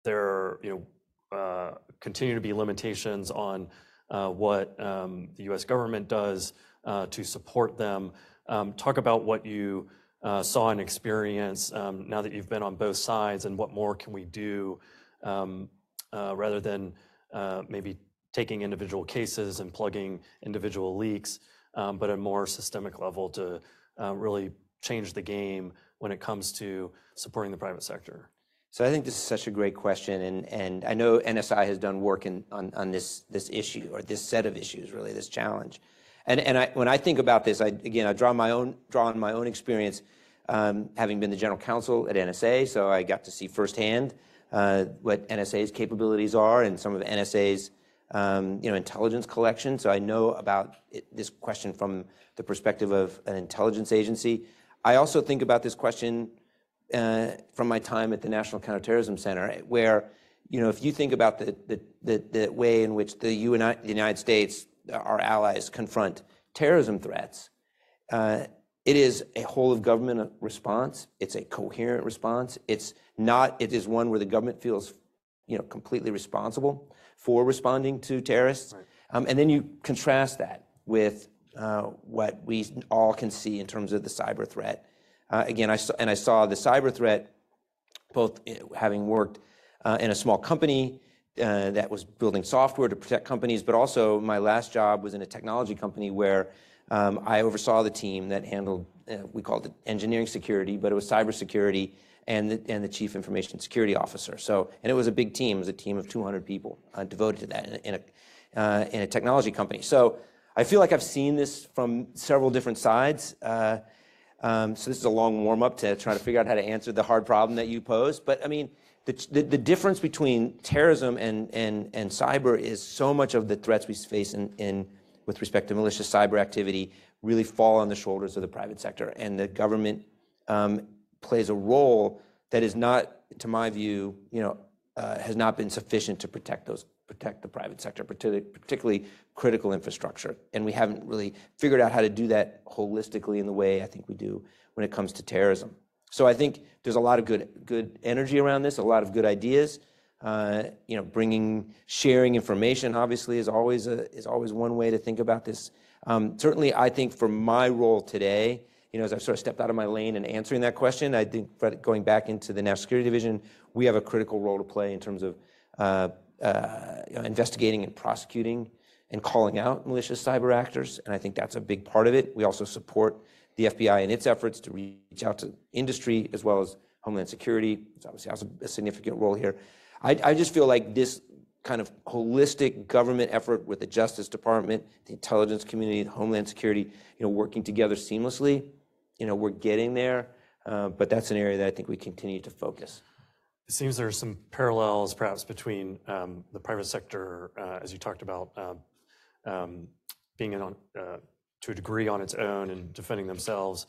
there, you know, uh, continue to be limitations on uh, what um, the U.S. government does uh, to support them. Um, talk about what you uh, saw and experienced um, now that you've been on both sides, and what more can we do um, rather than uh, maybe taking individual cases and plugging individual leaks, but a more systemic level to really change the game when it comes to supporting the private sector? So I think this is such a great question, and, and I know NSI has done work in, on, on this, this issue, or this set of issues, really, this challenge. And, and when I think about this, I, again, I draw, my own, draw on my own experience, um, having been the general counsel at NSA, so I got to see firsthand uh, what NSA's capabilities are and some of NSA's um, you know, intelligence collection. So I know about this question from the perspective of an intelligence agency. I also think about this question uh, from my time at the National Counterterrorism Center, where, you know, if you think about the way in which the, United States, our allies, confront terrorism threats, uh, it is a whole of government response. It's a coherent response. It's not, it is one where the government feels, you know, completely responsible for responding to terrorists. Um, and then you contrast that with uh, what we all can see in terms of the cyber threat. Uh, again, I saw, and I saw the cyber threat, both eh, having worked uh, in a small company uh, that was building software to protect companies, but also my last job was in a technology company where I oversaw the team that handled, uh, we called it engineering security, but it was cybersecurity and the, and the chief information security officer. So, and it was a big team. It was a team of 200 people uh, devoted to that uh, in a technology company. So I feel like I've seen this from several different sides. Um, so this is a long warm up to try to figure out how to answer the hard problem that you posed. But I mean, the, difference between terrorism and, cyber is so much of the threats we face in with respect to malicious cyber activity really fall on the shoulders of the private sector. And the government um, plays a role that is not, to my view, you know, uh, has not been sufficient to protect those protect the private sector, particularly critical infrastructure. And we haven't really figured out how to do that holistically in the way I think we do when it comes to terrorism. So I think there's a lot of good good energy around this, a lot of good ideas. Uh, you know, bringing, sharing information obviously is always a, is always one way to think about this. Um, certainly, I think for my role today, you know, as I've sort of stepped out of my lane and answering that question, I think going back into the National Security Division, we have a critical role to play in terms of uh, uh, you know, investigating and prosecuting and calling out malicious cyber actors, and I think that's a big part of it. We also support the FBI in its efforts to reach out to industry as well as Homeland Security. It's obviously has a significant role here. I, I just feel like this kind of holistic government effort with the Justice Department, the intelligence community, the Homeland Security, you know, working together seamlessly. You know, we're getting there, uh, but that's an area that I think we continue to focus. It seems there are some parallels perhaps between um, the private sector, uh, as you talked about, um, um being on, uh, to a degree on its own and defending themselves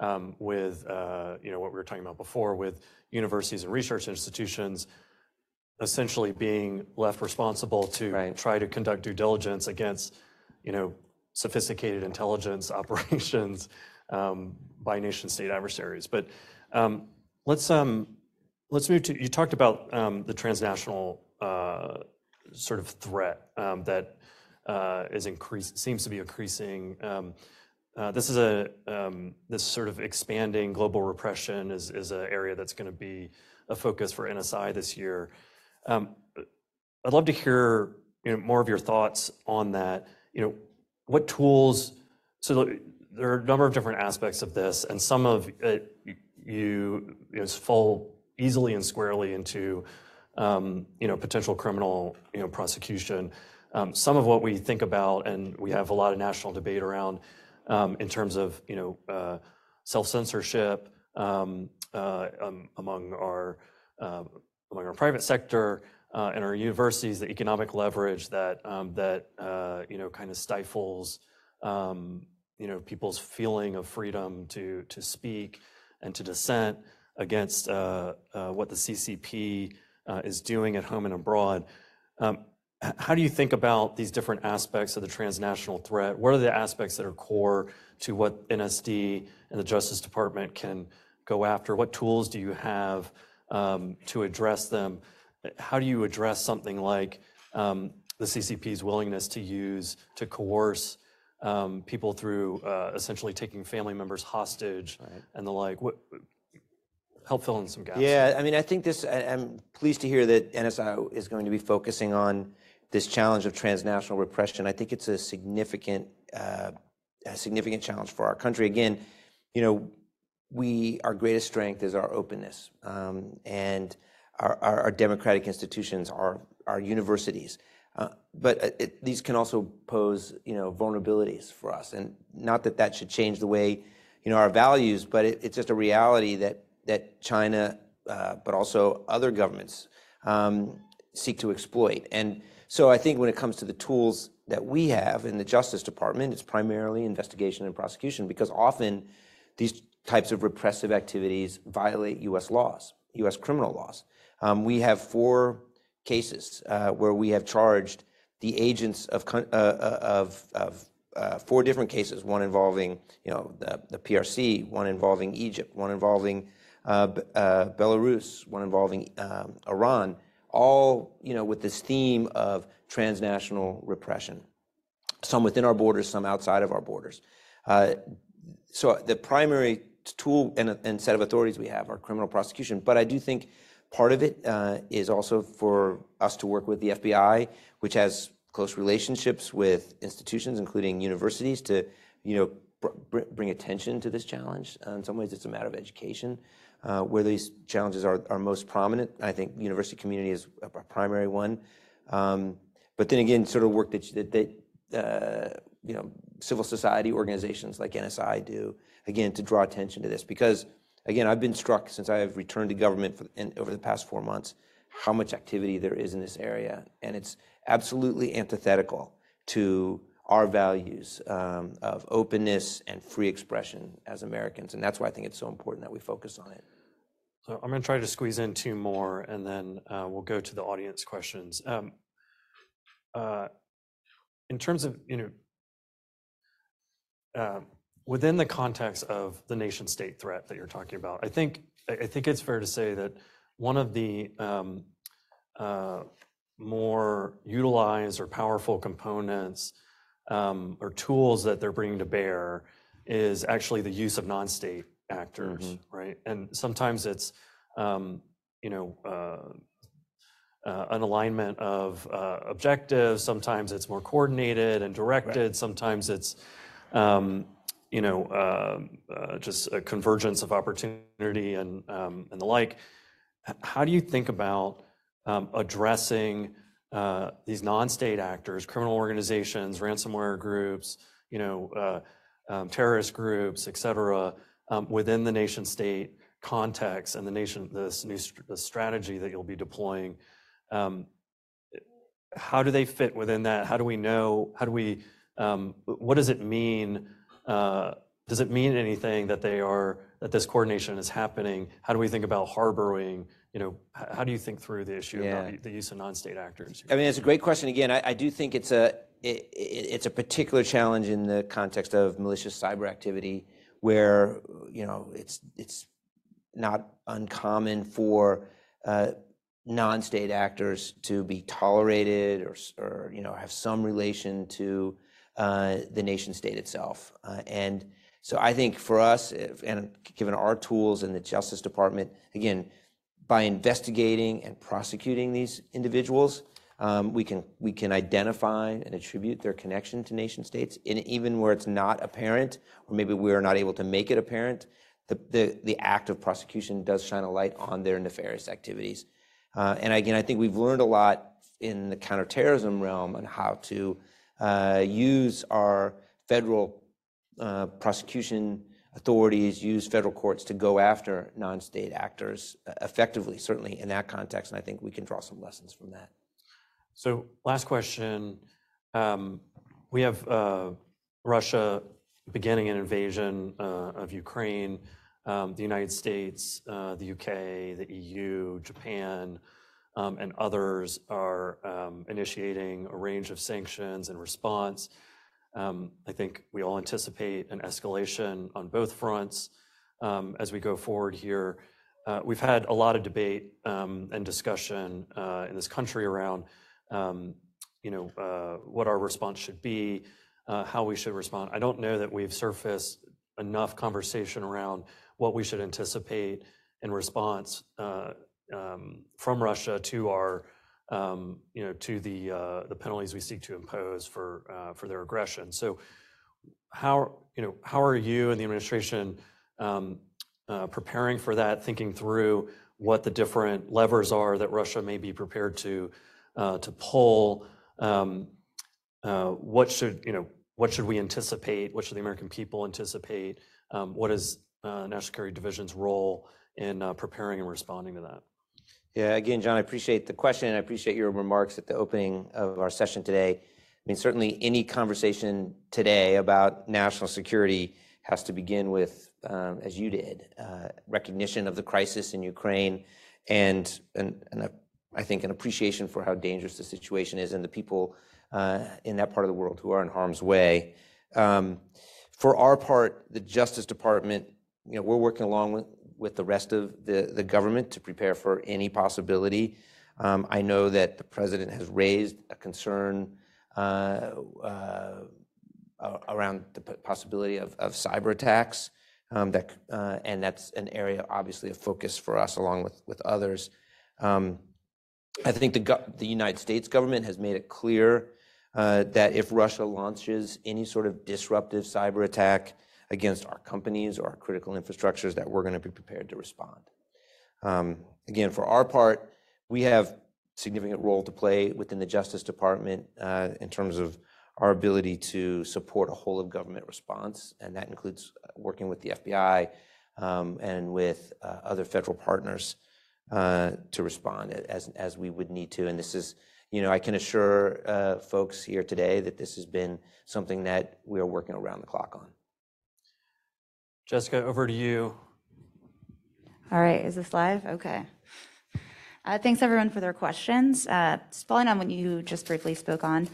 um, with, uh, you know, what we were talking about before with universities and research institutions essentially being left responsible to right. try to conduct due diligence against, you know, sophisticated intelligence operations um, by nation state adversaries. But um, let's um, let's move to you talked about um, the transnational uh, sort of threat um, that uh, is increase seems to be increasing. Um, uh, this is a this sort of expanding global repression is is an area that's going to be a focus for NSI this year. Um, I'd love to hear, you know, more of your thoughts on that. You know, what tools... So there are a number of different aspects of this, and some of it you know, fall easily and squarely into, um, you know, potential criminal, you know, prosecution. Um, some of what we think about, and we have a lot of national debate around, in terms of, you know, uh, self-censorship, uh, among our among our private sector uh, and our universities, the economic leverage that um, that uh, you know kind of stifles um, you know people's feeling of freedom to speak and to dissent against uh, what the CCP is doing at home and abroad. Um, how do you think about these different aspects of the transnational threat? What are the aspects that are core to what NSD and the Justice Department can go after? What tools do you have? Um, to address them. How do you address something like um, the CCP's willingness to use, to coerce um, people through uh, essentially taking family members hostage and the like? What, help fill in some gaps. Yeah, I mean, I think this, I, am pleased to hear that NSI is going to be focusing on this challenge of transnational repression. I think it's a significant, uh, a significant challenge for our country. Again, you know, we our greatest strength is our openness um, and our, our, our, democratic institutions, our our universities. Uh, but it, these can also pose, you know, vulnerabilities for us, and not that that should change the way, you know, our values, but it, it's just a reality that that China, uh, but also other governments, um, seek to exploit. And so, I think when it comes to the tools that we have in the Justice Department, it's primarily investigation and prosecution, because often these types of repressive activities violate U.S. laws, U.S. criminal laws. Um, we have four cases uh, where we have charged the agents of, uh, uh, of, of uh, four different cases, one involving you know, the, the PRC, one involving Egypt, one involving uh, uh, Belarus, one involving um, Iran, all you know, with this theme of transnational repression, some within our borders, some outside of our borders. So the primary tool and, and, set of authorities we have are criminal prosecution, but I do think part of it uh, is also for us to work with the FBI, which has close relationships with institutions, including universities, to you know br- bring attention to this challenge. Uh, in some ways, it's a matter of education. Uh, where these challenges are, are most prominent, I think university community is a, a primary one. Um, but then again, sort of work that, that, that uh, you know civil society organizations like NSI do again to draw attention to this because again I've been struck since I have returned to government for, in, over the past four months how much activity there is in this area and it's absolutely antithetical to our values um, of openness and free expression as Americans. And that's why I think it's so important that we focus on it. So I'm going to try to squeeze in two more, and then uh, we'll go to the audience questions. Um, uh, in terms of, you know, uh, within the context of the nation state threat that you're talking about, I think, I think it's fair to say that one of the um, uh, more utilized or powerful components um, or tools that they're bringing to bear is actually the use of non-state actors, mm-hmm. right? And sometimes it's, um, you know, uh, uh, an alignment of uh, objectives. Sometimes it's more coordinated and directed. Right. Sometimes it's, um, you know, uh, uh, just a convergence of opportunity and um, and the like. How do you think about um, addressing uh, these non-state actors, criminal organizations, ransomware groups, you know, uh, um, terrorist groups, et cetera, um, within the nation state context and the nation, this new strategy that you'll be deploying. Um, how do they fit within that? How do we know? How do we? Um, what does it mean? Uh, does it mean anything that they are that this coordination is happening? How do we think about harboring? you know, how do you think through the issue about the use of non-state actors? I mean, it's a great question. Again, I, do think it's a it's a particular challenge in the context of malicious cyber activity, where you know it's it's not uncommon for uh, non-state actors to be tolerated or, or you know have some relation to the nation state itself, uh, and so I think for us, and given our tools in the Justice Department, again by investigating and prosecuting these individuals, um, we can we can identify and attribute their connection to nation states, and even where it's not apparent, or maybe we are not able to make it apparent, the the, the act of prosecution does shine a light on their nefarious activities. Uh, and again, I think we've learned a lot in the counterterrorism realm on how to uh, use our federal uh, prosecution authorities use federal courts to go after non-state actors uh, effectively, certainly in that context, and I think we can draw some lessons from that. So last question. Um, we have uh, Russia beginning an invasion uh, of Ukraine. Um, the United States, uh, the UK, the EU, Japan, and others are um, initiating a range of sanctions in response. Um, I think we all anticipate an escalation on both fronts um, as we go forward here. Uh, we've had a lot of debate um, and discussion uh, in this country around, you know, uh, what our response should be, how we should respond. I don't know that we've surfaced enough conversation around what we should anticipate in response from Russia to our um, you know, to the uh, the penalties we seek to impose for uh, for their aggression. So, how you know how are you and the administration um, uh, preparing for that? Thinking through what the different levers are that Russia may be prepared to to pull. Um, what should you know? What should we anticipate? What should the American people anticipate? Um, what is National Security Division's role in preparing and responding to that? Yeah, again, John, I appreciate the question, and I appreciate your remarks at the opening of our session today. I mean, certainly any conversation today about national security has to begin with, um, as you did, uh, recognition of the crisis in Ukraine and, and, think an appreciation for how dangerous the situation is and the people uh, in that part of the world who are in harm's way. For our part, the Justice Department, you know, we're working along with the rest of the the government to prepare for any possibility. Um, I know that the president has raised a concern uh, uh, around the possibility of cyberattacks, um, uh, and that's an area, obviously, of focus for us, along with with others. Um, I think the the United States government has made it clear that if Russia launches any sort of disruptive cyberattack against our companies or our critical infrastructures, that we're gonna be prepared to respond. Um, again, for our part, we have significant role to play within the Justice Department, uh, in terms of our ability to support a whole-of-government response, and that includes uh, working with the FBI, um, and with uh, other federal partners, to respond as we would need to. And this is... You know, I can assure folks here today that this has been something that we are working around the clock on. Jessica, over to you. All right. Is this live? Okay. Uh, thanks, everyone, for their questions. Just following on what you just briefly spoke on,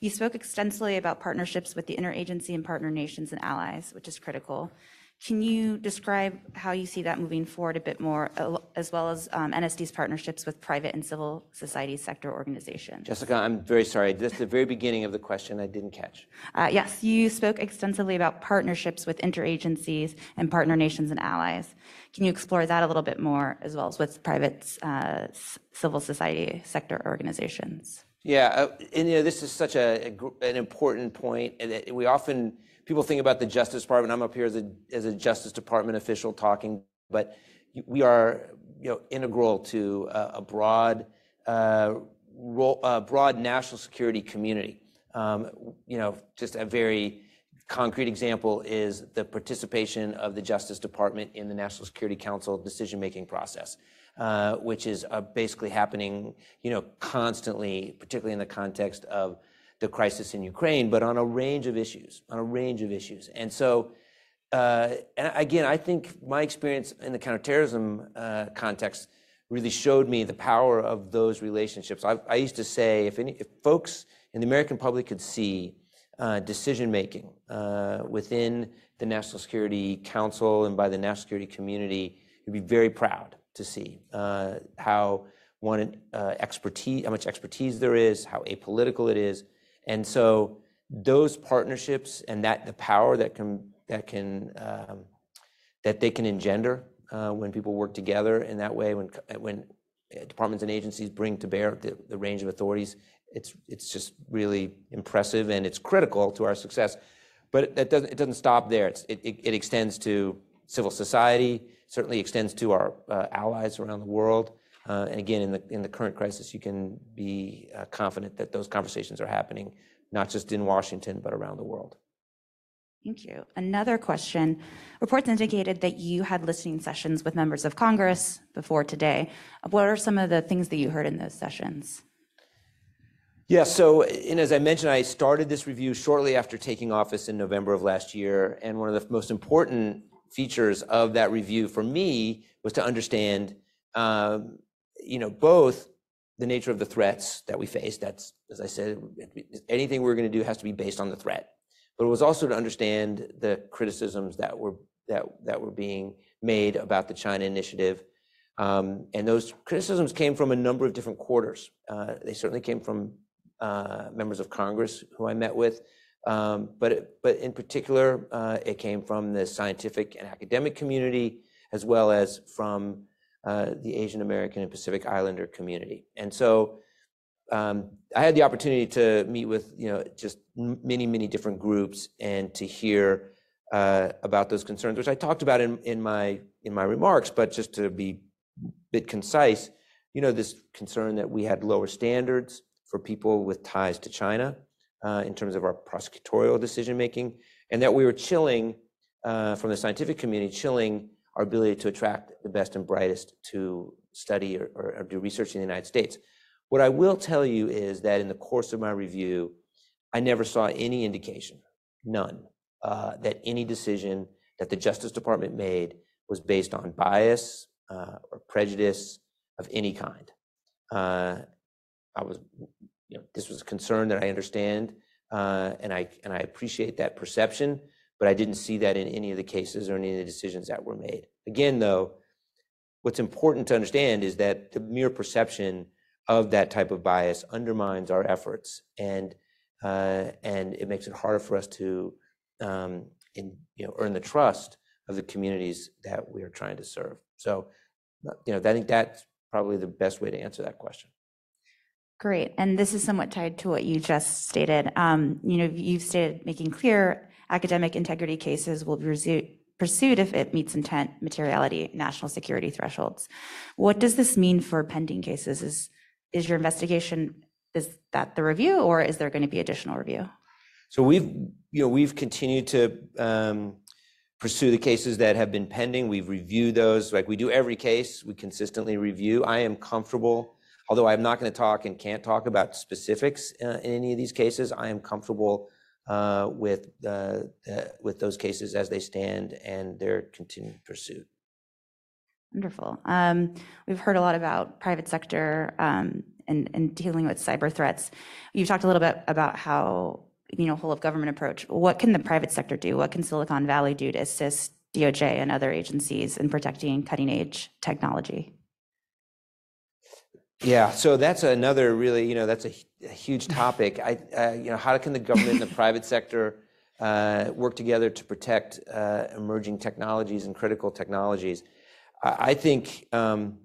you spoke extensively about partnerships with the interagency and partner nations and allies, which is critical. Can you describe how you see that moving forward a bit more, as well as um, NSD's partnerships with private and civil society sector organizations? Jessica, I'm very sorry. Just the very beginning of the question I didn't catch. Uh, yes. You spoke extensively about partnerships with interagencies and partner nations and allies. Can you explore that a little bit more, as well as with private, uh, civil society sector organizations? Yeah, uh, and, you know, this is such an important point, and that we often... People think about the Justice Department. I'm up here as a Justice Department official talking, but we are, you know, integral to a uh, uh, broad national security community. Um, you know, just a very concrete example is the participation of the Justice Department in the National Security Council decision-making process, uh, which is basically happening, you know, constantly, particularly in the context of the crisis in Ukraine, but on a range of issues, on a range of issues. And so, uh, and again, I think my experience in the counterterrorism uh, context really showed me the power of those relationships. I used to say, if any folks in the American public could see uh, decision-making within the National Security Council and by the national security community, you'd be very proud to see how one expertise, how much expertise there is, how apolitical it is. And so those partnerships and that the power that um, they can engender uh, when people work together in that way, when departments and agencies bring to bear the range of authorities, it's just really impressive, and it's critical to our success. But it doesn't stop there. It extends to civil society, certainly extends to our uh, allies around the world. Uh, and again, in the current crisis, you can be uh, confident that those conversations are happening, not just in Washington, but around the world. Thank you. Another question: Reports indicated that you had listening sessions with members of Congress before today. What are some of the things that you heard in those sessions? Yeah, so, and as I mentioned, I started this review shortly after taking office in November of last year, and one of the most important features of that review for me was to understand, um, you know, both the nature of the threats that we face. That's, as I said, anything we're gonna do has to be based on the threat. But it was also to understand the criticisms that were that, that were being made about the China Initiative. Um, and those criticisms came from a number of different quarters. Uh, they certainly came from uh, members of Congress who I met with, um, but it, but in particular, uh, it came from the scientific and academic community, as well as from Uh, the Asian American and Pacific Islander community. And so, um, I had the opportunity to meet with, you know, just many, many different groups and to hear uh, about those concerns, which I talked about in in my remarks. But just to be a bit concise, you know, this concern that we had lower standards for people with ties to China uh, in terms of our prosecutorial decision-making, and that we were chilling from the scientific community, chilling our ability to attract the best and brightest to study or do research in the United States. What I will tell you is that in the course of my review, I never saw any indication, none, uh, that any decision that the Justice Department made was based on bias uh, or prejudice of any kind. Uh, I was... You know, this was a concern that I understand uh, and I and I appreciate that perception, but I didn't see that in any of the cases or any of the decisions that were made. Again, though, what's important to understand is that the mere perception of that type of bias undermines our efforts, and uh, and it makes it harder for us to um, in, you know, earn the trust of the communities that we are trying to serve. So, you know, I think that's probably the best way to answer that question. Great. And this is somewhat tied to what you just stated. Um, you know, you've stated making clear academic integrity cases will be pursued if it meets intent, materiality, national security thresholds. What does this mean for pending cases? Is is your investigation is that the review, or is there going to be additional review? So we've, you know, we've continued to um, pursue the cases that have been pending. We've reviewed those, like we do every case. We consistently review. I am comfortable, although I'm not going to talk and can't talk about specifics uh, in any of these cases. I am comfortable with uh, with those cases as they stand and their continued pursuit. Wonderful. Um, we've heard a lot about private sector um, and, dealing with cyber threats. You've talked a little bit about how you know whole of government approach. What can the private sector do? What can Silicon Valley do to assist DOJ and other agencies in protecting cutting edge technology? Yeah, so that's another really, you know, that's a, a huge topic. I, uh, you know, how can the government and the private sector uh, work together to protect uh, emerging technologies and critical technologies? I, I think, um,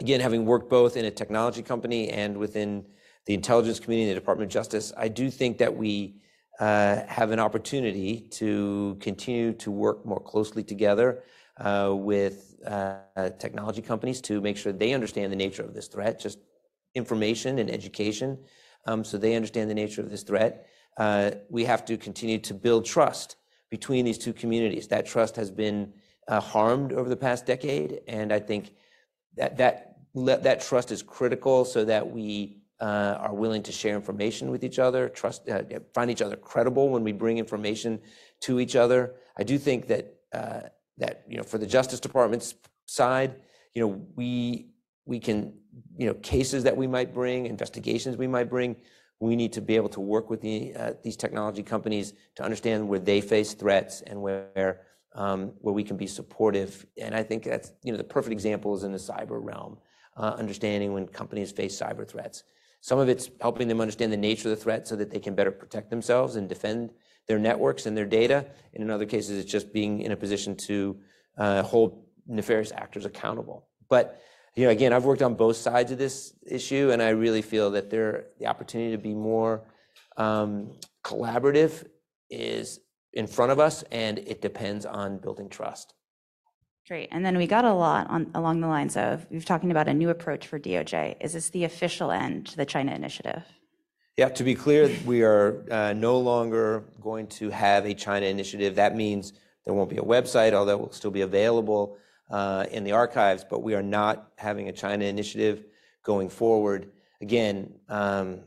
again, having worked both in a technology company and within the intelligence community and the Department of Justice, I do think that we uh, have an opportunity to continue to work more closely together uh, with uh, technology companies to make sure they understand the nature of this threat, just information and education, um, so they understand the nature of this threat. Uh, we have to continue to build trust between these two communities. That trust has been uh, harmed over the past decade, and I think that that that trust is critical so that we are willing to share information with each other, trust, find each other credible when we bring information to each other. I do think that that you know, for the Justice Department's side, you know, we we can you know cases that we might bring, investigations we might bring. We need to be able to work with the, uh, these technology companies to understand where they face threats and where um, where we can be supportive. And I think that's you know the perfect example is in the cyber realm, uh, understanding when companies face cyber threats. Some of it's helping them understand the nature of the threat so that they can better protect themselves and defend their networks and their data. And in other cases, it's just being in a position to uh, hold nefarious actors accountable. But you know, again, I've worked on both sides of this issue, and I really feel that there the opportunity to be more um, collaborative is in front of us, and it depends on building trust. Great. And then we got a lot on along the lines of we've talking about a new approach for DOJ. Is this the official end to the China initiative? Yeah, to be clear, we are uh, no longer going to have a China initiative. That means there won't be a website, although it will still be available uh, in the archives, but we are not having a China initiative going forward. Again, um,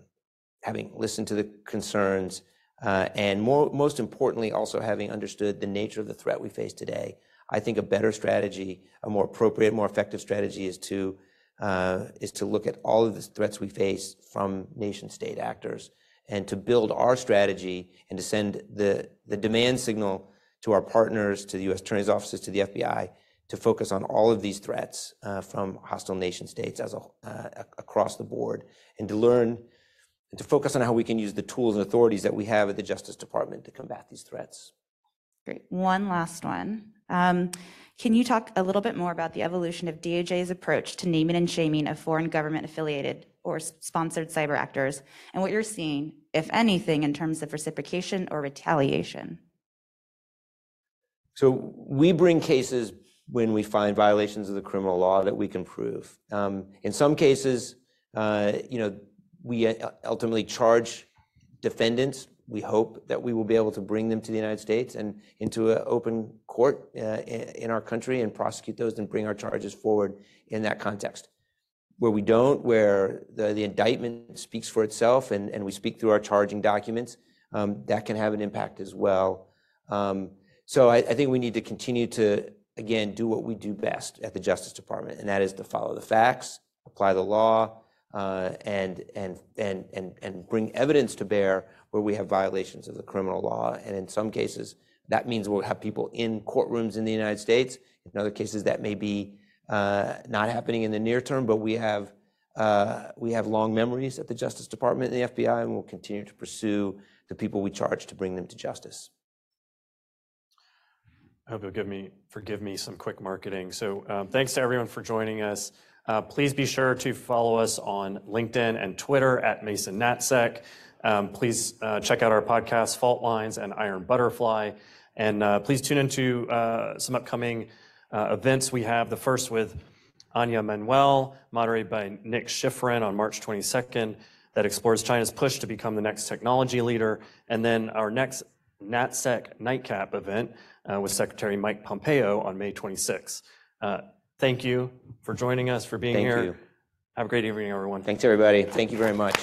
having listened to the concerns, uh, and most importantly, also having understood the nature of the threat we face today. I think a better strategy, a more appropriate, more effective strategy is to is to look at all of the threats we face from nation state actors and to build our strategy and to send the, the demand signal to our partners, to the U.S. Attorney's offices, to the FBI, to focus on all of these threats uh, from hostile nation states as a, uh, across the board, and to learn and to focus on how we can use the tools and authorities that we have at the Justice Department to combat these threats. Great. One last one. Can you talk a little bit more about the evolution of DOJ's approach to naming and shaming of foreign government affiliated or sponsored cyber actors and what you're seeing, if anything, in terms of reciprocation or retaliation? So we bring cases when we find violations of the criminal law that we can prove. Um, in some cases, uh, you know, we ultimately charge defendants we hope that we will be able to bring them to the United States and into an open court uh, in our country and prosecute those and bring our charges forward in that context. Where we don't, where the, the indictment speaks for itself and, and we speak through our charging documents, um, that can have an impact as well. Um, so I, I think we need to continue to, again, do what we do best at the Justice Department, and that is to follow the facts, apply the law, uh, and, and, and, and, and bring evidence to bear where we have violations of the criminal law. And in some cases, that means we'll have people in courtrooms in the United States. In other cases, that may be uh, not happening in the near term, but we have, uh, we have long memories at the Justice Department and the FBI, and we'll continue to pursue the people we charge to bring them to justice. I hope you'll give me, forgive me some quick marketing. So um, thanks to everyone for joining us. Uh, Please be sure to follow us on LinkedIn and Twitter at Mason NatSec. Um, Please uh, check out our podcasts, Fault Lines and Iron Butterfly. And uh, please tune into uh, some upcoming uh, events we have. The first with Anja Manuel, moderated by Nick Schifrin on March 22nd, that explores China's push to become the next technology leader. And then our next NatSec Nightcap event uh, with Secretary Mike Pompeo on May 26th. Uh, Thank you for joining us, for being Thank here. you. Have a great evening, everyone. Thanks, everybody. Thank you very much.